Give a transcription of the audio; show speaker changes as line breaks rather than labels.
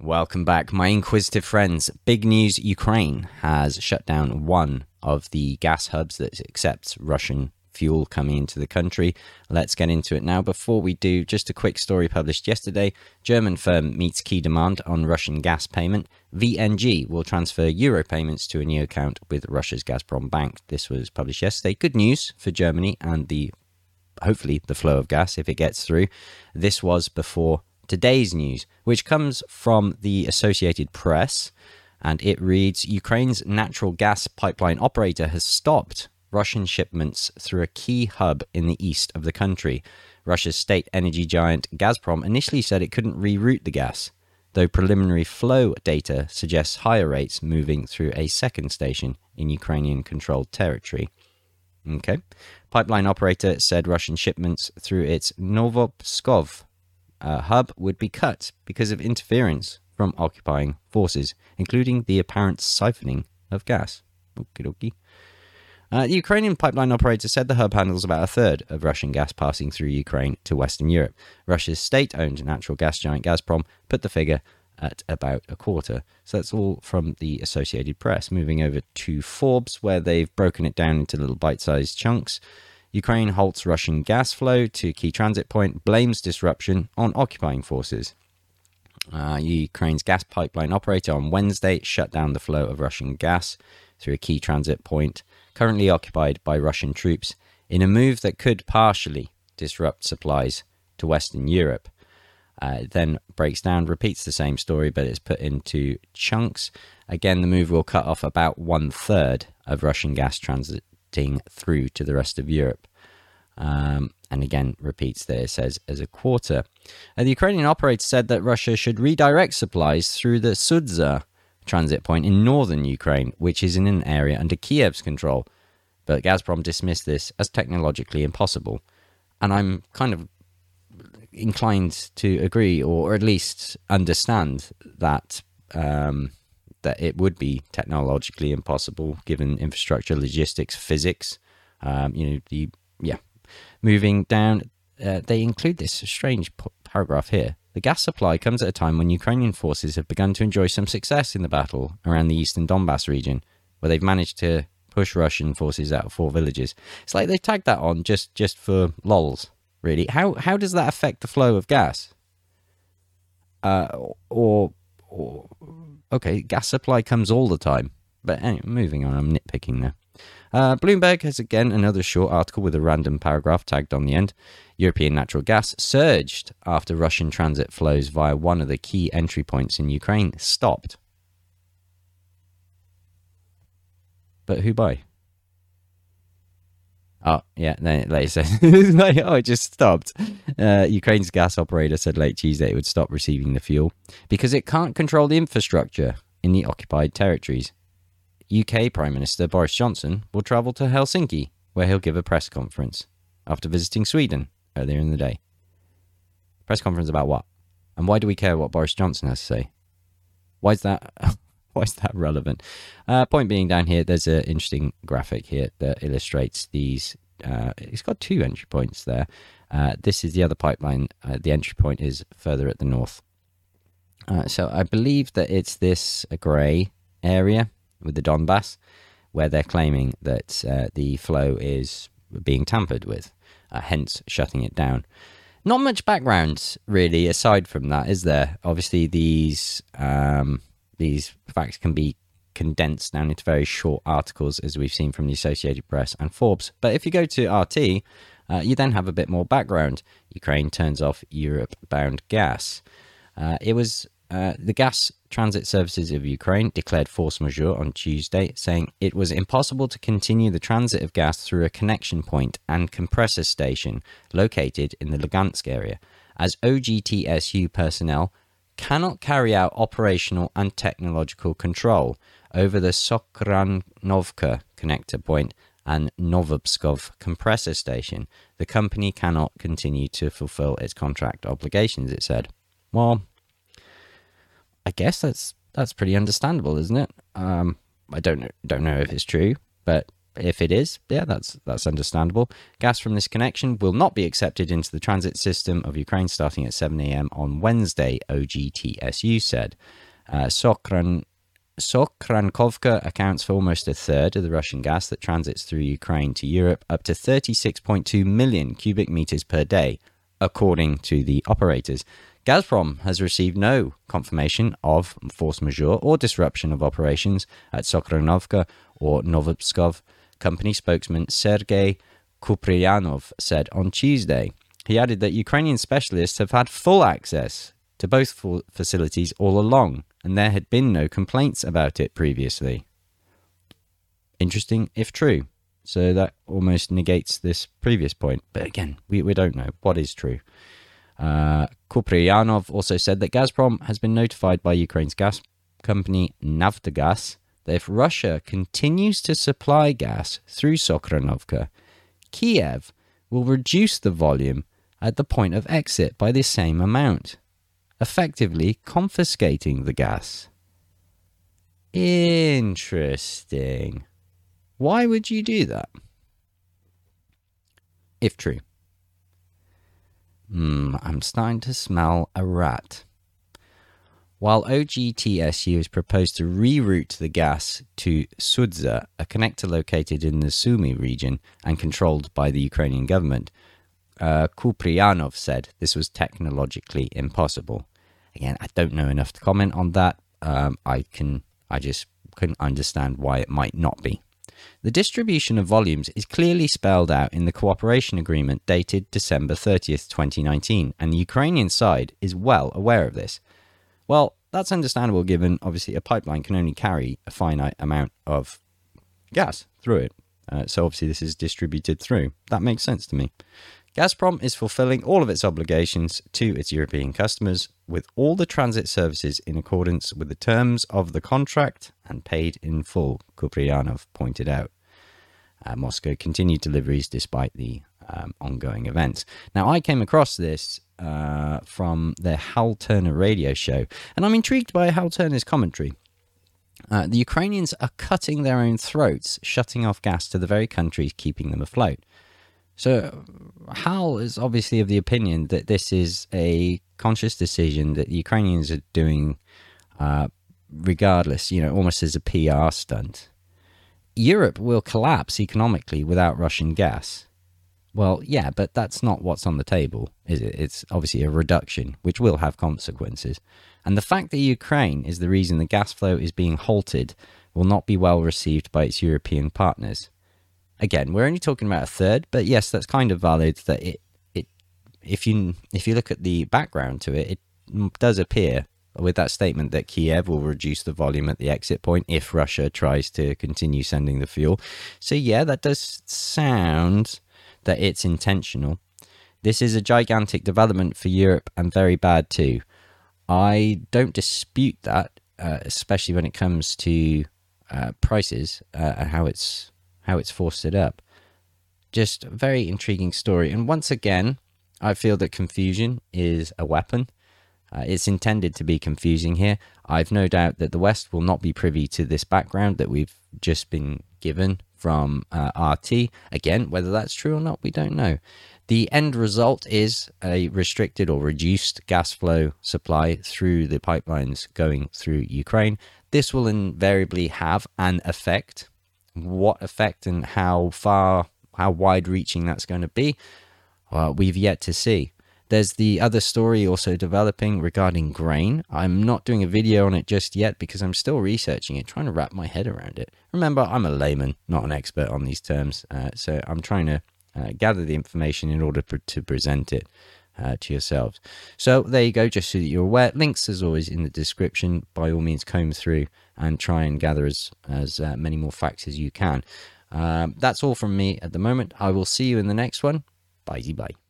Welcome back, my inquisitive friends. Big news Ukraine has shut down one of the gas hubs that accepts Russian fuel coming into the country. Let's get into it now. Before we do, just a quick story published yesterday. German firm meets key demand on Russian gas payment. VNG will transfer euro payments to a new account with Russia's Gazprombank. This was published yesterday. Good news for Germany and the hopefully the flow of gas if it gets through. This was before today's news, which comes from the Associated Press, and it reads Ukraine's natural gas pipeline operator has stopped Russian shipments through a key hub in the east of the country. Russia's state energy giant Gazprom initially said it couldn't reroute the gas, though preliminary flow data suggests higher rates moving through a second station in Ukrainian controlled territory. Okay. Pipeline operator said Russian shipments through its Novopskov uh, hub would be cut because of interference from occupying forces, including the apparent siphoning of gas. Okie dokie. Uh, the Ukrainian pipeline operator said the hub handles about a third of Russian gas passing through Ukraine to Western Europe. Russia's state owned natural gas giant Gazprom put the figure at about a quarter. So that's all from the Associated Press. Moving over to Forbes, where they've broken it down into little bite sized chunks. Ukraine halts Russian gas flow to key transit point, blames disruption on occupying forces. Uh, Ukraine's gas pipeline operator on Wednesday shut down the flow of Russian gas through a key transit point currently occupied by Russian troops in a move that could partially disrupt supplies to Western Europe. Uh, it then breaks down, repeats the same story, but it's put into chunks. Again, the move will cut off about one third of Russian gas transit through to the rest of Europe. Um, and again, repeats there, says as a quarter. Uh, the Ukrainian operator said that Russia should redirect supplies through the Sudzha transit point in northern Ukraine, which is in an area under Kiev's control. But Gazprom dismissed this as technologically impossible. And I'm kind of inclined to agree, or at least understand that um, that it would be technologically impossible given infrastructure, logistics, physics. Um, you know, the yeah. Moving down, uh, they include this strange p- paragraph here. The gas supply comes at a time when Ukrainian forces have begun to enjoy some success in the battle around the eastern Donbass region, where they've managed to push Russian forces out of four villages. It's like they tagged that on just just for lols, really. How how does that affect the flow of gas? Uh, or or okay, gas supply comes all the time. But anyway, moving on, I'm nitpicking there. Uh, Bloomberg has again another short article with a random paragraph tagged on the end. European natural gas surged after Russian transit flows via one of the key entry points in Ukraine stopped. But who by? Oh, yeah, later said, like, oh, it just stopped. Uh, Ukraine's gas operator said late Tuesday it would stop receiving the fuel because it can't control the infrastructure in the occupied territories. UK Prime Minister Boris Johnson will travel to Helsinki, where he'll give a press conference after visiting Sweden earlier in the day. Press conference about what? And why do we care what Boris Johnson has to say? Why is that? why is that relevant? Uh, point being, down here, there's an interesting graphic here that illustrates these. Uh, it's got two entry points there. Uh, this is the other pipeline. Uh, the entry point is further at the north. Uh, so I believe that it's this grey area with the Donbass where they're claiming that uh, the flow is being tampered with, hence shutting it down. Not much background really aside from that, is there? Obviously, these um, these facts can be condensed down into very short articles, as we've seen from the Associated Press and Forbes. But if you go to RT, uh, you then have a bit more background. Ukraine turns off Europe bound gas. Uh, it was uh, the gas transit services of Ukraine declared force majeure on Tuesday, saying it was impossible to continue the transit of gas through a connection point and compressor station located in the Lugansk area, as OGTSU personnel cannot carry out operational and technological control over the Sokhranovka connector point and Novopskov compressor station, the company cannot continue to fulfill its contract obligations, it said. Well, I guess that's that's pretty understandable, isn't it? Um, I don't know, don't know if it's true, but if it is, yeah, that's that's understandable. Gas from this connection will not be accepted into the transit system of Ukraine starting at 7 a.m. on Wednesday, OGTSU said. Uh, Sokran Sokrankovka accounts for almost a third of the Russian gas that transits through Ukraine to Europe, up to 36.2 million cubic meters per day, according to the operators. Gazprom has received no confirmation of force majeure or disruption of operations at Sokhranovka or Novopskov. Company spokesman Sergei Kupriyanov said on Tuesday. He added that Ukrainian specialists have had full access to both facilities all along and there had been no complaints about it previously. Interesting if true. So that almost negates this previous point. But again, we, we don't know what is true. Uh, Kupriyanov also said that Gazprom has been notified by Ukraine's gas company Naftogaz that if Russia continues to supply gas through Sokhranovka, Kiev will reduce the volume at the point of exit by the same amount effectively confiscating the gas. Interesting. Why would you do that? If true. Hmm, I'm starting to smell a rat. While OGTSU has proposed to reroute the gas to Sudzha, a connector located in the Sumy region and controlled by the Ukrainian government, uh, Kupriyanov said this was technologically impossible. Again, I don't know enough to comment on that. Um, I can, I just couldn't understand why it might not be. The distribution of volumes is clearly spelled out in the cooperation agreement dated December 30th, 2019, and the Ukrainian side is well aware of this. Well, that's understandable given obviously a pipeline can only carry a finite amount of gas through it. Uh, so obviously this is distributed through. That makes sense to me. Gazprom is fulfilling all of its obligations to its European customers with all the transit services in accordance with the terms of the contract and paid in full, Kupriyanov pointed out. Uh, Moscow continued deliveries despite the um, ongoing events. Now, I came across this uh, from the Hal Turner radio show, and I'm intrigued by Hal Turner's commentary. Uh, the Ukrainians are cutting their own throats, shutting off gas to the very countries keeping them afloat. So Hal is obviously of the opinion that this is a conscious decision that the Ukrainians are doing, uh, regardless, you know, almost as a PR stunt. Europe will collapse economically without Russian gas. Well, yeah, but that's not what's on the table, is it? It's obviously a reduction, which will have consequences. And the fact that Ukraine is the reason the gas flow is being halted will not be well received by its European partners. Again, we're only talking about a third, but yes, that's kind of valid. That it, it, if you if you look at the background to it, it does appear with that statement that Kiev will reduce the volume at the exit point if Russia tries to continue sending the fuel. So yeah, that does sound that it's intentional. This is a gigantic development for Europe and very bad too. I don't dispute that, uh, especially when it comes to uh, prices uh, and how it's how it's forced it up. Just a very intriguing story. And once again, I feel that confusion is a weapon. Uh, it's intended to be confusing here. I've no doubt that the West will not be privy to this background that we've just been given from uh, RT. Again, whether that's true or not, we don't know. The end result is a restricted or reduced gas flow supply through the pipelines going through Ukraine. This will invariably have an effect what effect and how far, how wide reaching that's going to be, we've yet to see. There's the other story also developing regarding grain. I'm not doing a video on it just yet because I'm still researching it, trying to wrap my head around it. Remember, I'm a layman, not an expert on these terms, uh, so I'm trying to uh, gather the information in order to present it uh, to yourselves. So there you go, just so that you're aware. Links, as always, in the description. By all means, comb through and try and gather as, as uh, many more facts as you can. Um, that's all from me at the moment. I will see you in the next one. Bye bye.